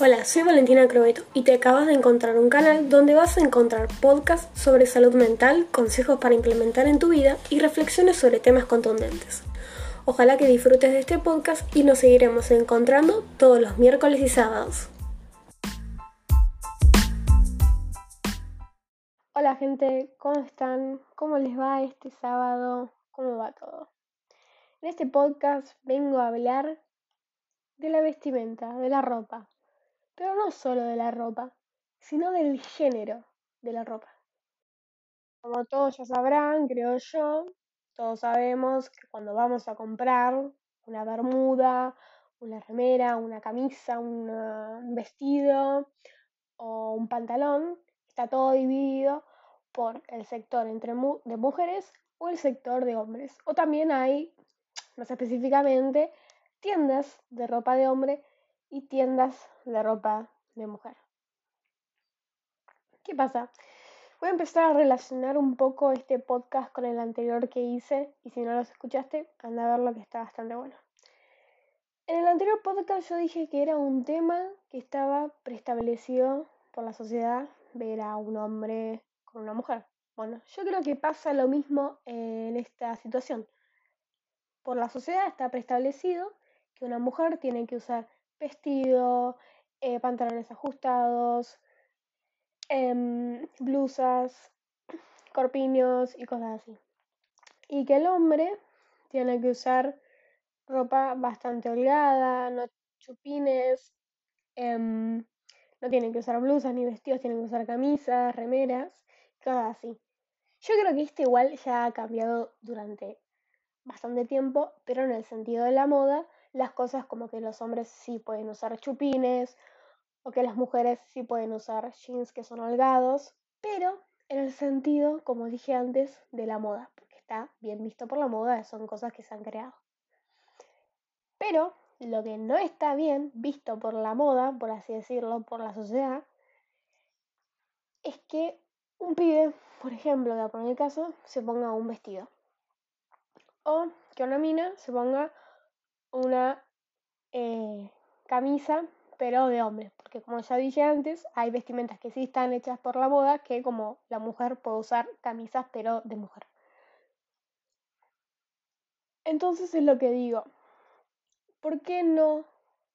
Hola, soy Valentina Crobeto y te acabas de encontrar un canal donde vas a encontrar podcasts sobre salud mental, consejos para implementar en tu vida y reflexiones sobre temas contundentes. Ojalá que disfrutes de este podcast y nos seguiremos encontrando todos los miércoles y sábados. Hola gente, ¿cómo están? ¿Cómo les va este sábado? ¿Cómo va todo? En este podcast vengo a hablar de la vestimenta, de la ropa pero no solo de la ropa, sino del género de la ropa. Como todos ya sabrán, creo yo, todos sabemos que cuando vamos a comprar una bermuda, una remera, una camisa, un vestido o un pantalón, está todo dividido por el sector entre de mujeres o el sector de hombres. O también hay, más específicamente, tiendas de ropa de hombre y tiendas de ropa de mujer. ¿Qué pasa? Voy a empezar a relacionar un poco este podcast con el anterior que hice y si no los escuchaste, anda a verlo que está bastante bueno. En el anterior podcast yo dije que era un tema que estaba preestablecido por la sociedad ver a un hombre con una mujer. Bueno, yo creo que pasa lo mismo en esta situación. Por la sociedad está preestablecido que una mujer tiene que usar vestido, eh, pantalones ajustados, em, blusas, corpiños y cosas así. Y que el hombre tiene que usar ropa bastante holgada, no chupines, em, no tienen que usar blusas ni vestidos, tienen que usar camisas, remeras, cosas así. Yo creo que este igual ya ha cambiado durante bastante tiempo, pero en el sentido de la moda, las cosas como que los hombres sí pueden usar chupines o que las mujeres sí pueden usar jeans que son holgados, pero en el sentido, como dije antes, de la moda, porque está bien visto por la moda, son cosas que se han creado. Pero lo que no está bien visto por la moda, por así decirlo, por la sociedad, es que un pibe, por ejemplo, voy a poner el caso, se ponga un vestido. O que una mina se ponga una eh, camisa, pero de hombre, porque como ya dije antes, hay vestimentas que sí están hechas por la moda, que como la mujer puede usar camisas, pero de mujer. Entonces es lo que digo, ¿por qué no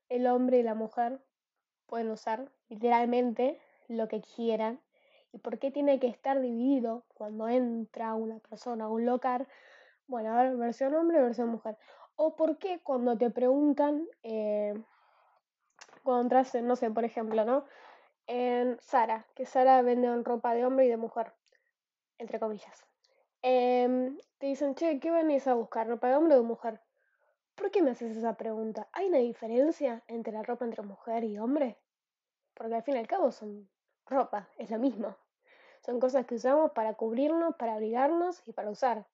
el hombre y la mujer pueden usar literalmente lo que quieran? ¿Y por qué tiene que estar dividido cuando entra una persona a un local? Bueno, a ver, versión hombre, versión mujer. O por qué cuando te preguntan, eh, cuando entras en, no sé, por ejemplo, ¿no? En Sara, que Sara vende ropa de hombre y de mujer, entre comillas. Em, te dicen, che, ¿qué venís a buscar? ¿Ropa de hombre o de mujer? ¿Por qué me haces esa pregunta? ¿Hay una diferencia entre la ropa entre mujer y hombre? Porque al fin y al cabo son ropa, es lo mismo. Son cosas que usamos para cubrirnos, para abrigarnos y para usar.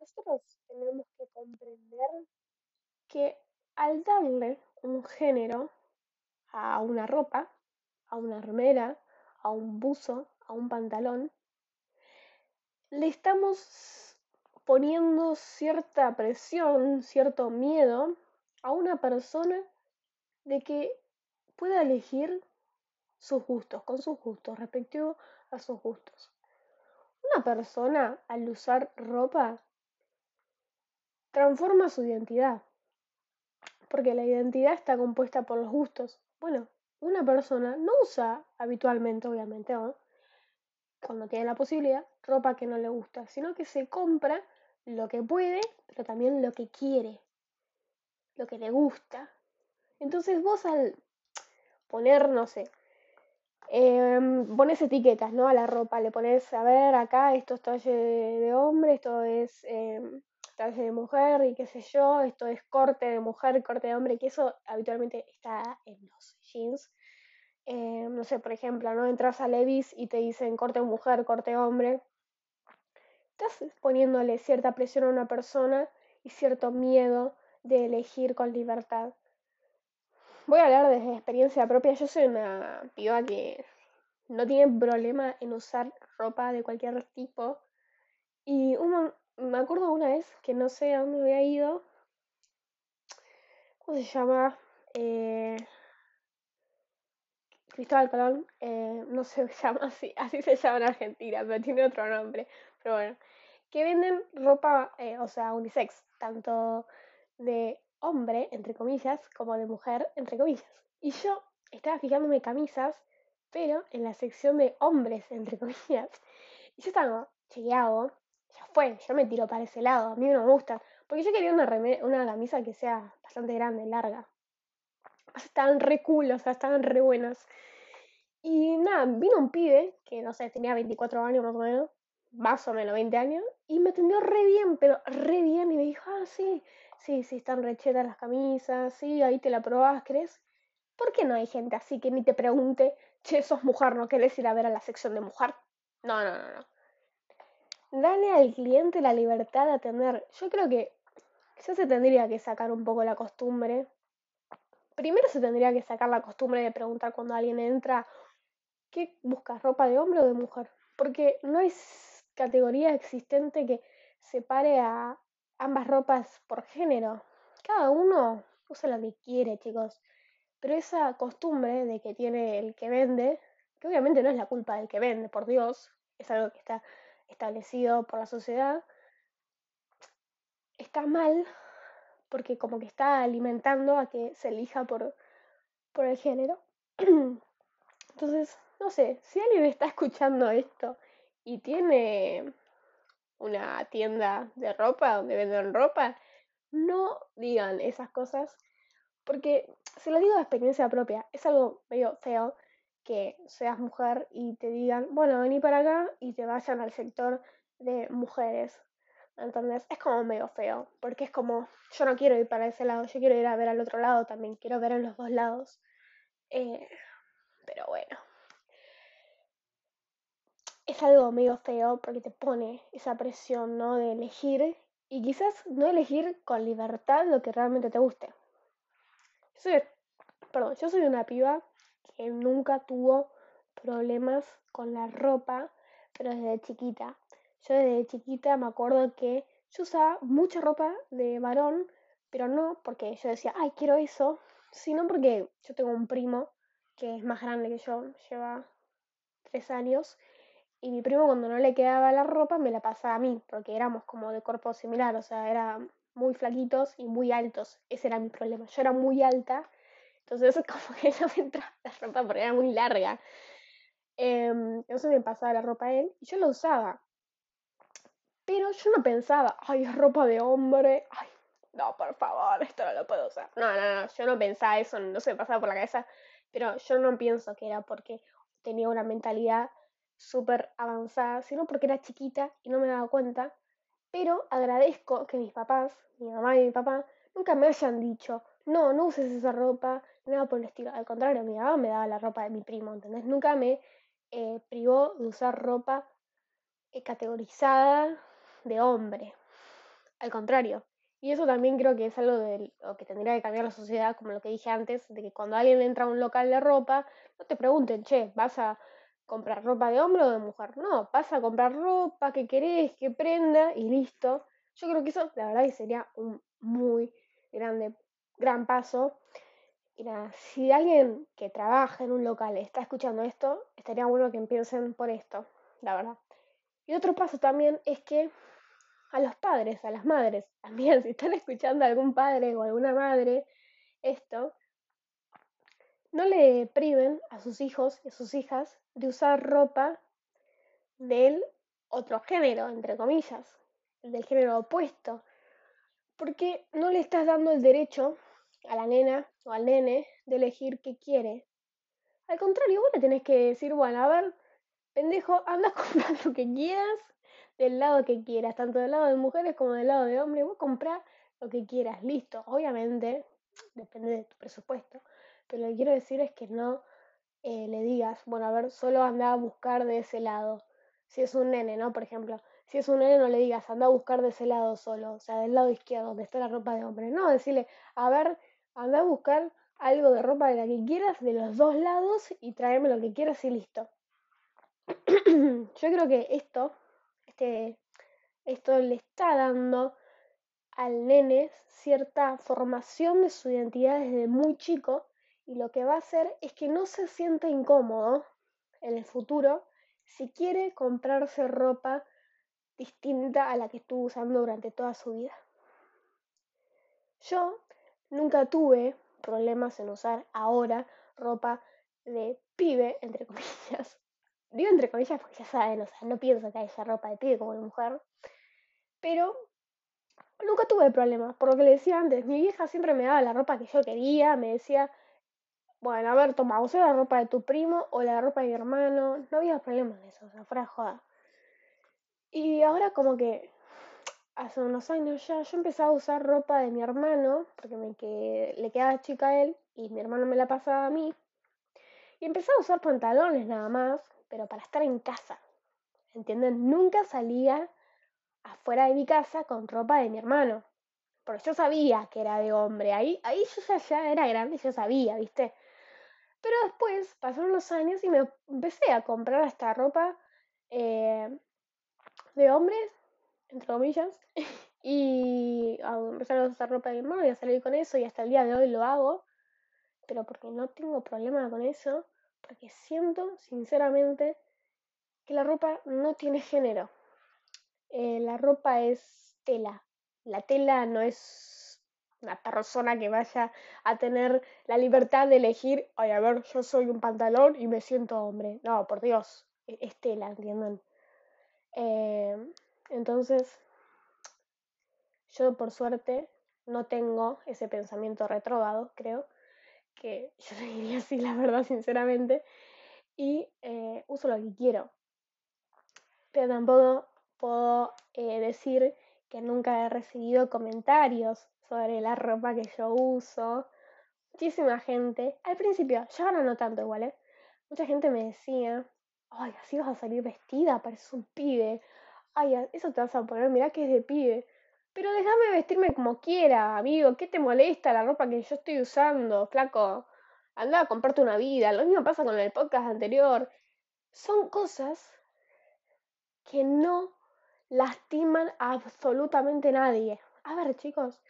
Nosotros tenemos comprender que al darle un género a una ropa, a una remera, a un buzo, a un pantalón, le estamos poniendo cierta presión, cierto miedo a una persona de que pueda elegir sus gustos, con sus gustos, respectivo a sus gustos. Una persona al usar ropa transforma su identidad, porque la identidad está compuesta por los gustos. Bueno, una persona no usa habitualmente, obviamente, cuando tiene la posibilidad, ropa que no le gusta, sino que se compra lo que puede, pero también lo que quiere, lo que le gusta. Entonces vos al poner, no sé, eh, pones etiquetas, ¿no? A la ropa, le pones, a ver, acá esto es talle de hombre, esto es em, talle de mujer y qué sé yo, esto es corte de mujer, corte de hombre, que eso habitualmente está en los jeans. Eh, no sé, por ejemplo, ¿no? Entras a Levis y te dicen corte mujer, corte hombre. Estás poniéndole cierta presión a una persona y cierto miedo de elegir con libertad. Voy a hablar desde experiencia propia. Yo soy una piba que no tiene problema en usar ropa de cualquier tipo. Y un, me acuerdo una vez que no sé a dónde había ido. ¿Cómo se llama? Eh, Cristóbal Colón, eh, no se llama así, así se llama en Argentina, pero tiene otro nombre. Pero bueno, que venden ropa, eh, o sea, unisex, tanto de hombre, entre comillas, como de mujer, entre comillas. Y yo estaba fijándome camisas, pero en la sección de hombres, entre comillas. Y yo estaba, chequeado, ya fue, yo me tiro para ese lado, a mí no me gusta. Porque yo quería una, una camisa que sea bastante grande, larga. Estaban re cool, o sea, estaban re buenas. Y nada, vino un pibe, que no sé, tenía 24 años más o menos, más o menos 20 años, y me atendió re bien, pero re bien, y me dijo, ah, sí, sí, sí, están rechetas las camisas, sí, ahí te la probás, ¿crees? ¿Por qué no hay gente así que ni te pregunte, che, sos mujer, ¿no querés ir a ver a la sección de mujer? No, no, no, no. Dale al cliente la libertad de atender. Yo creo que ya se tendría que sacar un poco la costumbre. Primero se tendría que sacar la costumbre de preguntar cuando alguien entra, ¿qué buscas? ¿Ropa de hombre o de mujer? Porque no hay categoría existente que separe a ambas ropas por género. Cada uno usa lo que quiere, chicos. Pero esa costumbre de que tiene el que vende, que obviamente no es la culpa del que vende, por Dios, es algo que está establecido por la sociedad, está mal porque como que está alimentando a que se elija por, por el género. Entonces, no sé, si alguien está escuchando esto y tiene una tienda de ropa donde venden ropa, no digan esas cosas porque se lo digo de experiencia propia, es algo medio feo que seas mujer y te digan, bueno, vení para acá y te vayan al sector de mujeres. Entonces es como medio feo, porque es como, yo no quiero ir para ese lado, yo quiero ir a ver al otro lado también, quiero ver en los dos lados. Eh, pero bueno, es algo medio feo porque te pone esa presión, ¿no? De elegir y quizás no elegir con libertad lo que realmente te guste. Yo soy, perdón, yo soy una piba que nunca tuvo problemas con la ropa, pero desde chiquita. Yo desde chiquita me acuerdo que yo usaba mucha ropa de varón, pero no porque yo decía, ay, quiero eso, sino porque yo tengo un primo que es más grande que yo, lleva tres años, y mi primo cuando no le quedaba la ropa me la pasaba a mí, porque éramos como de cuerpo similar, o sea, eran muy flaquitos y muy altos, ese era mi problema, yo era muy alta, entonces como que no me entraba la ropa porque era muy larga. Em, entonces me pasaba la ropa a él y yo la usaba. Pero yo no pensaba, ay, ropa de hombre, ay, no, por favor, esto no lo puedo usar. No, no, no, yo no pensaba eso, no se me pasaba por la cabeza, pero yo no pienso que era porque tenía una mentalidad súper avanzada, sino porque era chiquita y no me daba cuenta. Pero agradezco que mis papás, mi mamá y mi papá, nunca me hayan dicho, no, no uses esa ropa, nada por el estilo. Al contrario, mi mamá me daba la ropa de mi primo, ¿entendés? Nunca me eh, privó de usar ropa eh, categorizada de hombre. Al contrario. Y eso también creo que es algo de que tendría que cambiar la sociedad, como lo que dije antes, de que cuando alguien entra a un local de ropa, no te pregunten, che, ¿vas a comprar ropa de hombre o de mujer? No, vas a comprar ropa que querés, que prenda y listo. Yo creo que eso, la verdad, sería un muy grande, gran paso. Y si alguien que trabaja en un local está escuchando esto, estaría bueno que empiecen por esto, la verdad. Y otro paso también es que a los padres, a las madres, también si están escuchando a algún padre o alguna madre esto, no le priven a sus hijos y a sus hijas de usar ropa del otro género, entre comillas, del género opuesto, porque no le estás dando el derecho a la nena o al nene de elegir qué quiere. Al contrario, vos le tenés que decir, bueno, a ver, pendejo, anda a comprar lo que quieras del lado que quieras, tanto del lado de mujeres como del lado de hombres, vos comprar lo que quieras, listo. Obviamente, depende de tu presupuesto, pero lo que quiero decir es que no eh, le digas, bueno, a ver, solo anda a buscar de ese lado. Si es un nene, ¿no? Por ejemplo, si es un nene, no le digas, anda a buscar de ese lado solo, o sea, del lado izquierdo, donde está la ropa de hombre. No, decirle, a ver, anda a buscar algo de ropa de la que quieras, de los dos lados, y tráeme lo que quieras y listo. Yo creo que esto, este, esto le está dando al nene cierta formación de su identidad desde muy chico y lo que va a hacer es que no se sienta incómodo en el futuro si quiere comprarse ropa distinta a la que estuvo usando durante toda su vida. Yo nunca tuve problemas en usar ahora ropa de pibe, entre comillas. Digo entre comillas porque ya saben, o sea, no pienso que haya ropa de pibe como de mujer. Pero nunca tuve problemas. Por lo que le decía antes, mi vieja siempre me daba la ropa que yo quería, me decía, bueno, a ver, toma, usa la ropa de tu primo o la ropa de mi hermano. No había problemas de eso, o sea, fuera joda. Y ahora como que hace unos años ya yo empezaba a usar ropa de mi hermano, porque me que le quedaba chica a él y mi hermano me la pasaba a mí. Y empecé a usar pantalones nada más, pero para estar en casa. ¿Entienden? Nunca salía afuera de mi casa con ropa de mi hermano. Porque yo sabía que era de hombre. Ahí, ahí yo ya, era grande yo sabía, ¿viste? Pero después pasaron los años y me empecé a comprar esta ropa eh, de hombres, entre comillas. y a empezar a usar ropa de mi hermano y a salir con eso. Y hasta el día de hoy lo hago. Pero porque no tengo problema con eso. Porque siento, sinceramente, que la ropa no tiene género. Eh, la ropa es tela. La tela no es una persona que vaya a tener la libertad de elegir, ay, a ver, yo soy un pantalón y me siento hombre. No, por Dios, e-, es tela, ¿entienden? Eh, entonces, yo por suerte no tengo ese pensamiento retrógrado, creo, que yo diría así, la verdad, sinceramente, y eh, uso lo que quiero. Pero tampoco puedo eh, decir que nunca he recibido comentarios sobre la ropa que yo uso. Muchísima gente, al principio, ya ahora no tanto igual, ¿eh? Mucha gente me decía, ay, así vas a salir vestida, pareces un pibe. Ay, eso te vas a poner, mirá que es de pibe. Pero déjame vestirme como quiera, amigo. ¿Qué te molesta la ropa que yo estoy usando, flaco? Anda a comprarte una vida. Lo mismo pasa con el podcast anterior. Son cosas que no lastiman a absolutamente nadie. A ver, chicos,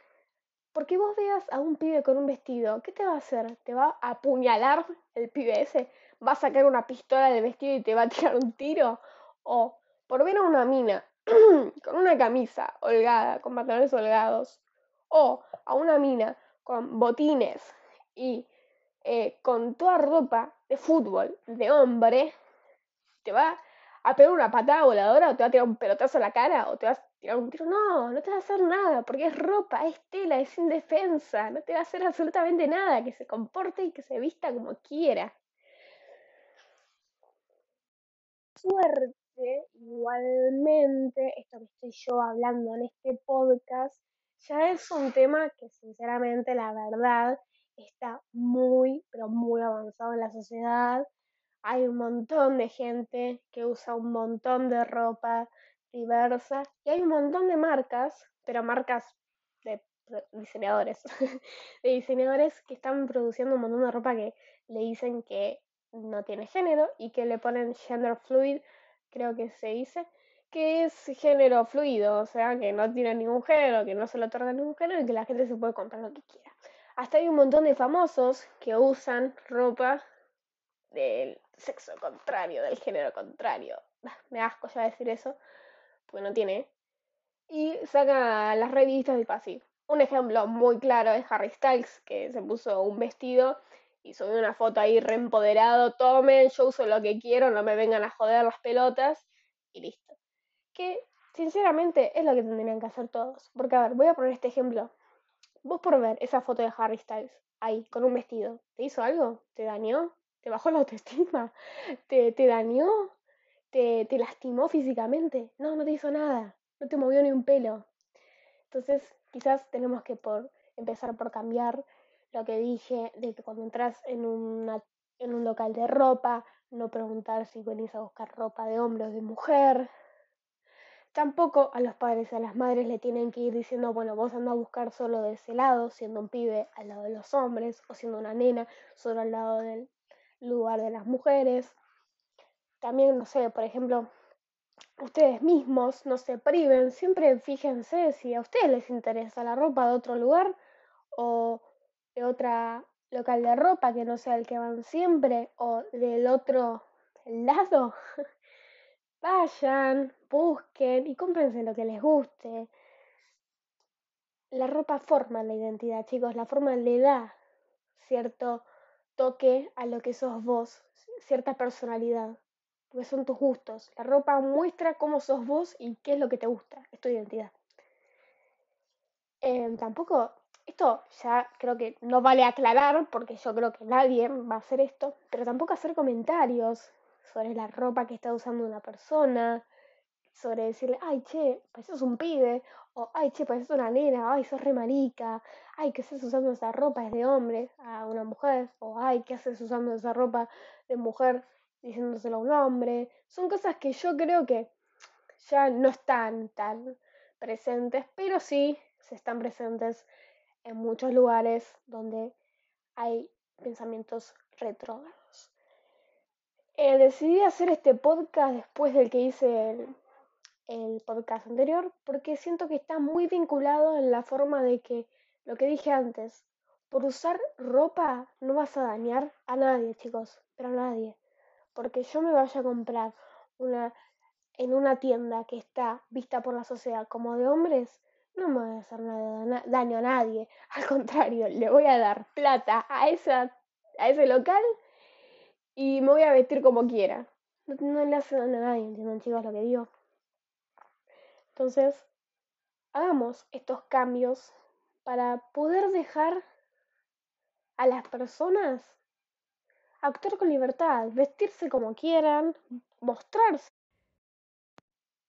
porque vos veas a un pibe con un vestido, ¿qué te va a hacer? ¿Te va a apuñalar el pibe ese? ¿Va a sacar una pistola del vestido y te va a tirar un tiro? O por ver a una mina con una camisa holgada, con pantalones holgados, o a una mina con botines y eh, con toda ropa de fútbol de hombre, te va a pegar una patada voladora o te va a tirar un pelotazo a la cara o te vas a tirar un tiro. No, no te va a hacer nada porque es ropa, es tela, es indefensa. No te va a hacer absolutamente nada. Que se comporte y que se vista como quiera. Suerte, igualmente, esto que estoy yo hablando en este podcast, ya es un tema que sinceramente la verdad está muy, pero muy avanzado en la sociedad. Hay un montón de gente que usa un montón de ropa diversa y hay un montón de marcas, pero marcas de diseñadores, de diseñadores que están produciendo un montón de ropa que le dicen que no tiene género y que le ponen gender fluid, creo que se dice, que es género fluido, o sea, que no tiene ningún género, que no se le otorga ningún género y que la gente se puede comprar lo que quiera. Hasta hay un montón de famosos que usan ropa del sexo contrario, del género contrario. Me asco ya decir eso, porque no tiene. Y saca las revistas y así. Un ejemplo muy claro es Harry Styles, que se puso un vestido y subió una foto ahí reempoderado. Tomen, yo uso lo que quiero, no me vengan a joder las pelotas. Y listo. Que sinceramente es lo que tendrían que hacer todos. Porque a ver, voy a poner este ejemplo. Vos por ver esa foto de Harry Styles ahí, con un vestido, ¿te hizo algo? ¿Te dañó? te bajó la autoestima, te, te dañó, te, te lastimó físicamente. No, no te hizo nada, no te movió ni un pelo. Entonces, quizás tenemos que por, empezar por cambiar lo que dije de que cuando entras en, una, en un local de ropa, no preguntar si venís a buscar ropa de hombre o de mujer. Tampoco a los padres y a las madres le tienen que ir diciendo, bueno, vos anda a buscar solo de ese lado, siendo un pibe al lado de los hombres, o siendo una nena solo al lado del, lugar de las mujeres. También, no sé, por ejemplo, ustedes mismos no se priven, siempre fíjense si a ustedes les interesa la ropa de otro lugar o de otra local de ropa que no sea el que van siempre o del otro lado, vayan, busquen y cómprense lo que les guste. La ropa forma la identidad, chicos, la forma le da cierto toque a lo que sos vos, cierta personalidad, porque son tus gustos. La ropa muestra cómo sos vos y qué es lo que te gusta, es tu identidad. Em, tampoco, esto ya creo que no vale aclarar, porque yo creo que nadie va a hacer esto, pero tampoco hacer comentarios sobre la ropa que está usando una persona, sobre decirle, ay, che, pues es un pibe, o ay, che, pues es una nena, ay, sos re marica, ay, ¿qué haces usando esa ropa? Es de hombre a una mujer, o ay, ¿qué haces usando esa ropa de mujer diciéndoselo a un hombre? Son cosas que yo creo que ya no están tan presentes, pero sí se están presentes en muchos lugares donde hay pensamientos retrógrados. Eh, decidí hacer este podcast después del que hice el, el podcast anterior porque siento que está muy vinculado en la forma de que lo que dije antes, por usar ropa no vas a dañar a nadie, chicos, pero a nadie. Porque yo me vaya a comprar una en una tienda que está vista por la sociedad como de hombres, no me voy a hacer nada, daño a nadie. Al contrario, le voy a dar plata a, esa, a ese local y me voy a vestir como quiera. No, no le hace daño a nadie, ¿entienden chicos lo que digo? Entonces, hagamos estos cambios para poder dejar a las personas actuar con libertad, vestirse como quieran, mostrarse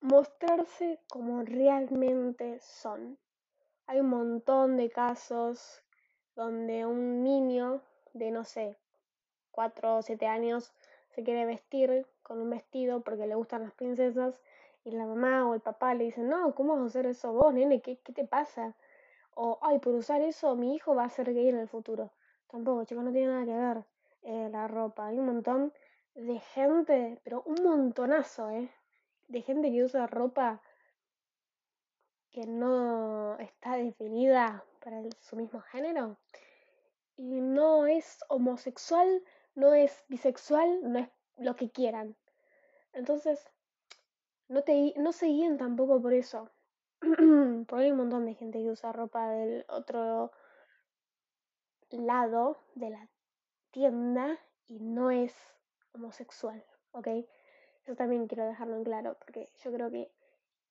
mostrarse como realmente son. Hay un montón de casos donde un niño de, no sé, 4 o 7 años se quiere vestir con un vestido porque le gustan las princesas y la mamá o el papá le dicen, no, ¿cómo vas a hacer eso vos, nene? ¿Qué, qué te pasa? O, ay, por usar eso mi hijo va a ser gay en el futuro. Tampoco, chicos, no tiene nada que ver eh, la ropa. Hay un montón de gente, pero un montonazo, ¿eh? De gente que usa ropa que no está definida para su mismo género y no es homosexual, no es bisexual, no es lo que quieran. Entonces, no, te, no se guíen tampoco por eso. Porque hay un montón de gente que usa ropa del otro lado de la tienda y no es homosexual, ¿ok? Eso también quiero dejarlo en claro, porque yo creo que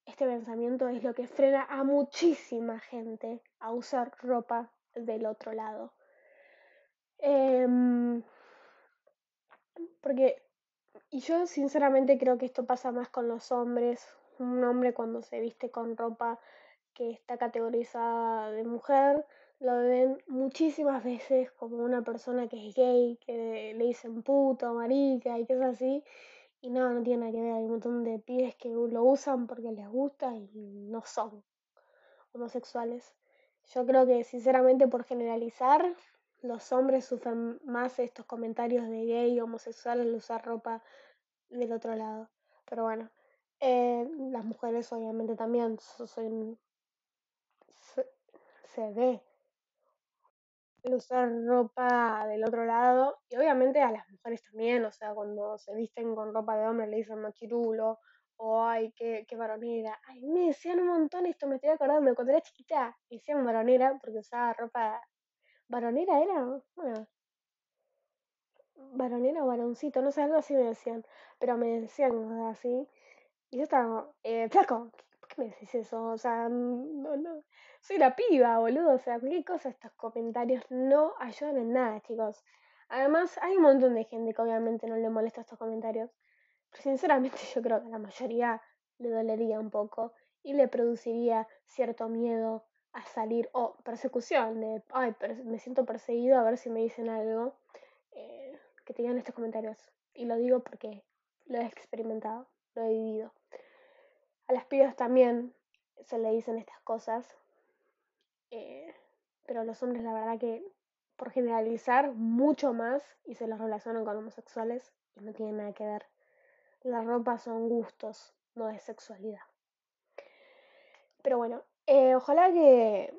este pensamiento es lo que frena a muchísima gente a usar ropa del otro lado. Em, porque, y yo sinceramente creo que esto pasa más con los hombres. Un hombre cuando se viste con ropa que está categorizada de mujer, lo ven muchísimas veces como una persona que es gay, que le dicen puto, marica y cosas así. Y no, no tiene nada que ver. Hay un montón de pibes que lo usan porque les gusta y no son homosexuales. Yo creo que, sinceramente, por generalizar, los hombres sufren más estos comentarios de gay, homosexual al usar ropa del otro lado. Pero bueno, eh, las mujeres obviamente también son, se ve el usar ropa del otro lado y obviamente a las mujeres también, o sea, cuando se visten con ropa de hombre le dicen machirulo o ay, qué, qué varonera. Ay, me decían un montón esto, me estoy acordando, cuando era chiquita me decían varonera porque usaba ropa... ¿Varonera era? Bueno, varonera o varoncito, no sé, algo así me decían, pero me decían así. Y yo estaba, eh, flaco, ¿por qué me decís eso? O sea, no, no, soy una piba, boludo. O sea, qué cosa estos comentarios no ayudan en nada, chicos. Además, hay un montón de gente que obviamente no le molesta estos comentarios. Pero sinceramente yo creo que la mayoría le dolería un poco y le produciría cierto miedo a salir o persecución de, ay, me siento perseguido a ver si me dicen algo, eh, que te estos comentarios. Y lo digo porque lo he experimentado, lo he vivido. A las pibas también se le dicen estas cosas eh, pero los hombres, la verdad que por generalizar mucho más y se los relacionan con homosexuales y no tienen nada que ver. La ropa son gustos, no es sexualidad. Pero bueno, eh, ojalá que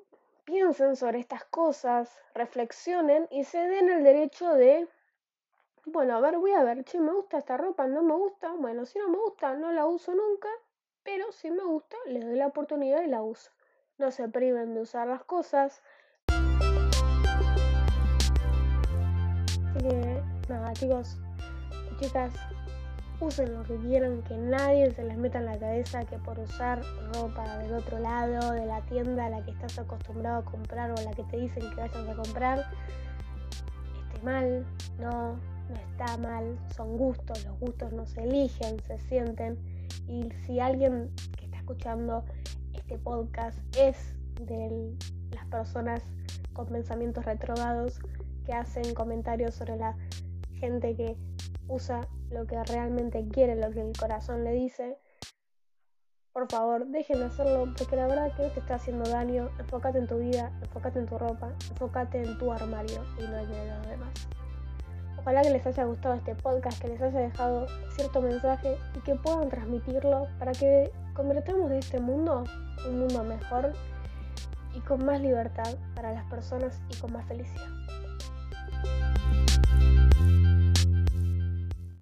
piensen sobre estas cosas, reflexionen y se den el derecho de, bueno, a ver, voy a ver, che, me gusta esta ropa, no me gusta, bueno, si no me gusta, no la uso nunca, pero si me gusta, les doy la oportunidad y la uso. No se priven de usar las cosas. Así que, nada, chicos, chicas, usen lo que quieran, que nadie se les meta en la cabeza que por usar ropa del otro lado de la tienda a la que estás acostumbrado a comprar o a la que te dicen que vayas a comprar, esté mal, no, no está mal, son gustos, los gustos no se eligen, se sienten. Y si alguien que está escuchando este podcast es de las personas con pensamientos retrobados que hacen comentarios sobre la gente que usa lo que realmente quiere, lo que el corazón le dice, por favor, dejen de hacerlo porque la verdad que no te está haciendo daño. Enfócate en tu vida, enfócate en tu ropa, enfócate en tu armario y no en los demás. Ojalá que les haya gustado este podcast, que les haya dejado cierto mensaje y que puedan transmitirlo para que convertamos de este mundo un mundo mejor y con más libertad para las personas y con más felicidad.